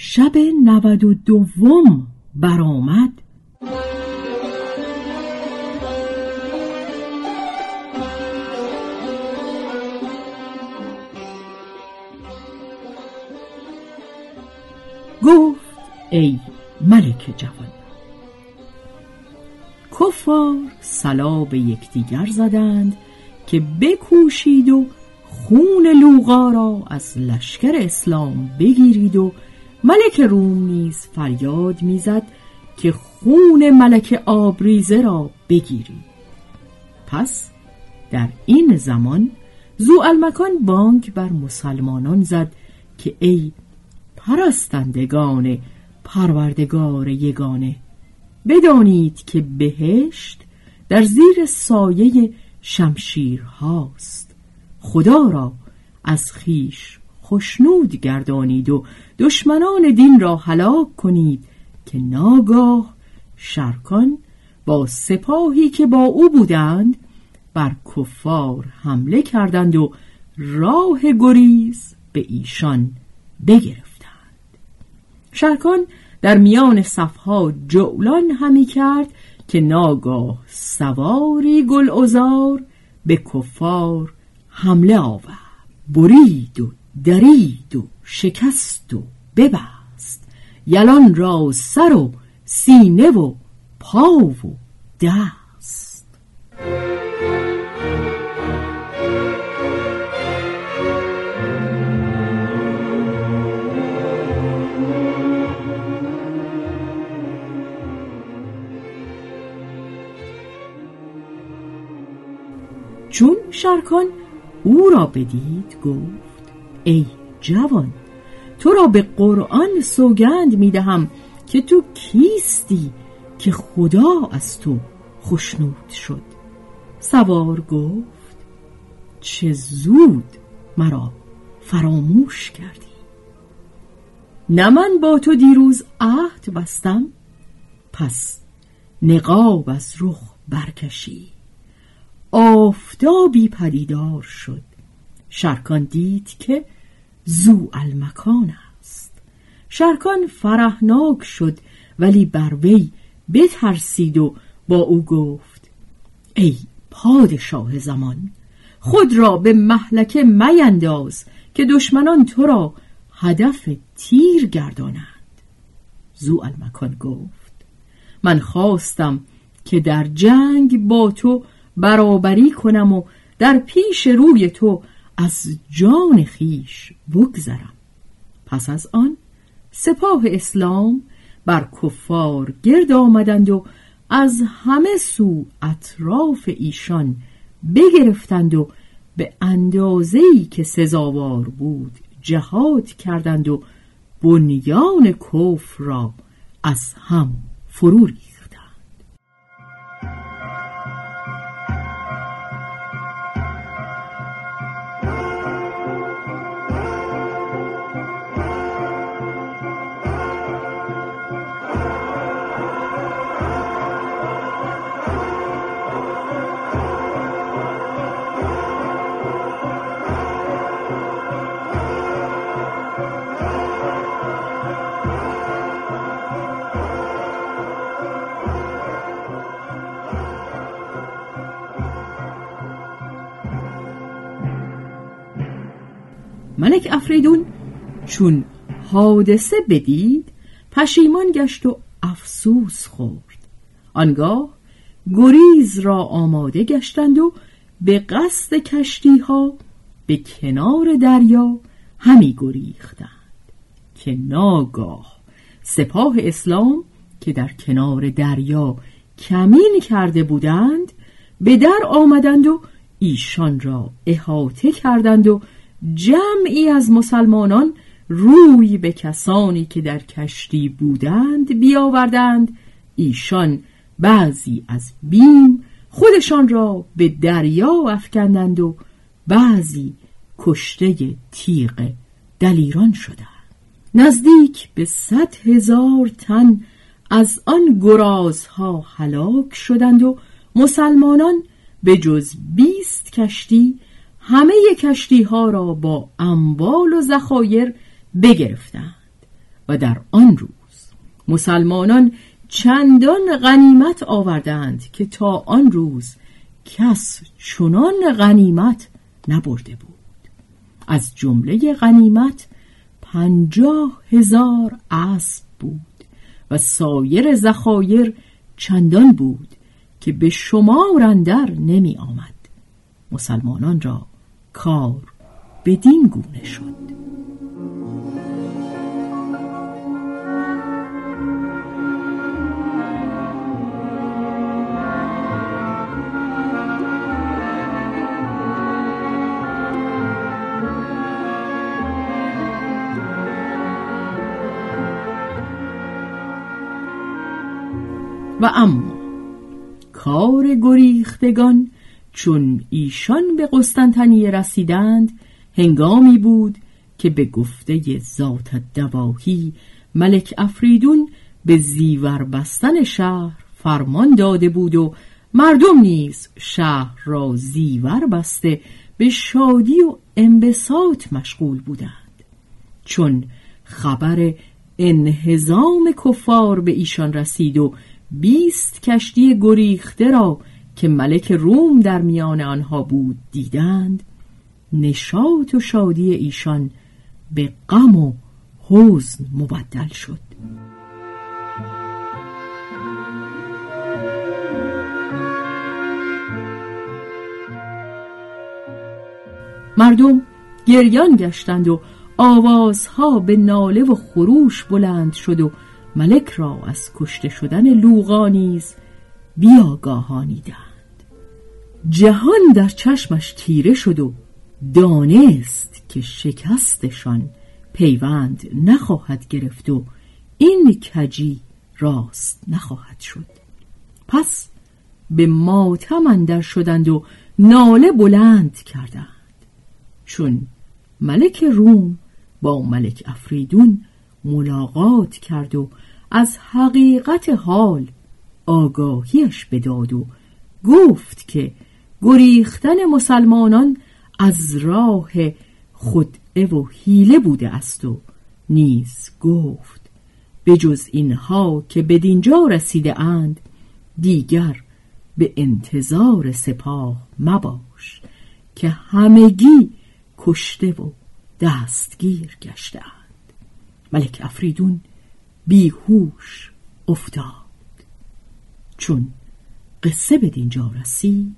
شب نود و دوم برآمد. گفت ای ملک جوان کفار سلا به یکدیگر زدند که بکوشید و خون لوقا را از لشکر اسلام بگیرید و ملک روم نیز فریاد می‌زد که خون ملک آبریزه را بگیرید پس در این زمان زو المکان بانک بر مسلمانان زد که ای پرستندگان پروردگار یگانه بدانید که بهشت در زیر سایه شمشیرهاست. خدا را از خیش خشنود گردانید و دشمنان دین را هلاک کنید که ناگاه شرکان با سپاهی که با او بودند بر کفار حمله کردند و راه گریز به ایشان بگرفتند. شرکان در میان صفها جولان همی کرد که ناگاه سواری گل به کفار حمله آورد برید و درید و شکست و ببست. یلان را سر و سینه و پا و دست. چون شرکان او را بدید گفت ای جوان تو را به قرآن سوگند می‌دهم که تو کیستی که خدا از تو خشنود شد. سوار گفت چه زود مرا فراموش کردی. نه من با تو دیروز عهد بستم پس نقاب از رخ برکشی. آفتابی پدیدار شد. شرکان دید که زو المکان است. شرکان فرهناک شد ولی بر وی بترسید و با او گفت ای پادشاه زمان خود را به محلکه مینداز که دشمنان تو را هدف تیر گردانند. زو المکان گفت من خواستم که در جنگ با تو برابری کنم و در پیش روی تو از جان خیش بگذرم. پس از آن سپاه اسلام بر کفار گرد آمدند و از همه سو اطراف ایشان بگرفتند و به اندازه‌ای که سزاوار بود جهاد کردند و بنیان کفر را از هم فرو ملک افریدون چون حادثه بدید پشیمان گشت و افسوس خورد. آنگاه گریز را آماده گشتند و به قصد کشتی ها به کنار دریا همی گریختند که ناگاه سپاه اسلام که در کنار دریا کمین کرده بودند به در آمدند و ایشان را احاطه کردند و جمعی از مسلمانان روی به کسانی که در کشتی بودند بیاوردند. ایشان بعضی از بیم خودشان را به دریا افکندند و بعضی کشته تیغ دلیران شدند. نزدیک به صد هزار تن از آن گرازها هلاک شدند و مسلمانان به جز بیست کشتی همه کشتی ها را با اموال و ذخایر بگرفتند. و در آن روز مسلمانان چندان غنیمت آوردند که تا آن روز کس چنان غنیمت نبرده بود. از جمله غنیمت پنجاه هزار اسب بود و سایر ذخایر چندان بود که به شمار اندر نمی آمد. مسلمانان را کار بدین گونه شد. و اما کار گریختگان چون ایشان به قسطنطنیه رسیدند هنگامی بود که به گفته ذات دواهی ملک افریدون به زیور بستن شهر فرمان داده بود و مردم نیز شهر را زیور بسته به شادی و انبساط مشغول بودند. چون خبر انهزام کفار به ایشان رسید و بیست کشتی گریخته را که ملک روم در میان آنها بود دیدند نشاط و شادی ایشان به غم و حزن مبدل شد. مردم گریان گشتند و آوازها به ناله و خروش بلند شد و ملک را از کشته شدن لوقا نیز بیاگاهانیدند. جهان در چشمش تیره شد و دانست که شکستشان پیوند نخواهد گرفت و این کجی راست نخواهد شد. پس به ماتم اندر شدند و ناله بلند کردند. چون ملک روم با ملک افریدون ملاقات کرد و از حقیقت حال آگاهیش بداد و گفت که گریختن مسلمانان از راه خدعه و حیله بوده است و نیز گفت به جز اینها که به دینجا رسیده اند دیگر به انتظار سپاه مباش که همگی کشته و دستگیر گشته ملک افریدون بیهوش افتاد. چون قصه به دینجا رسید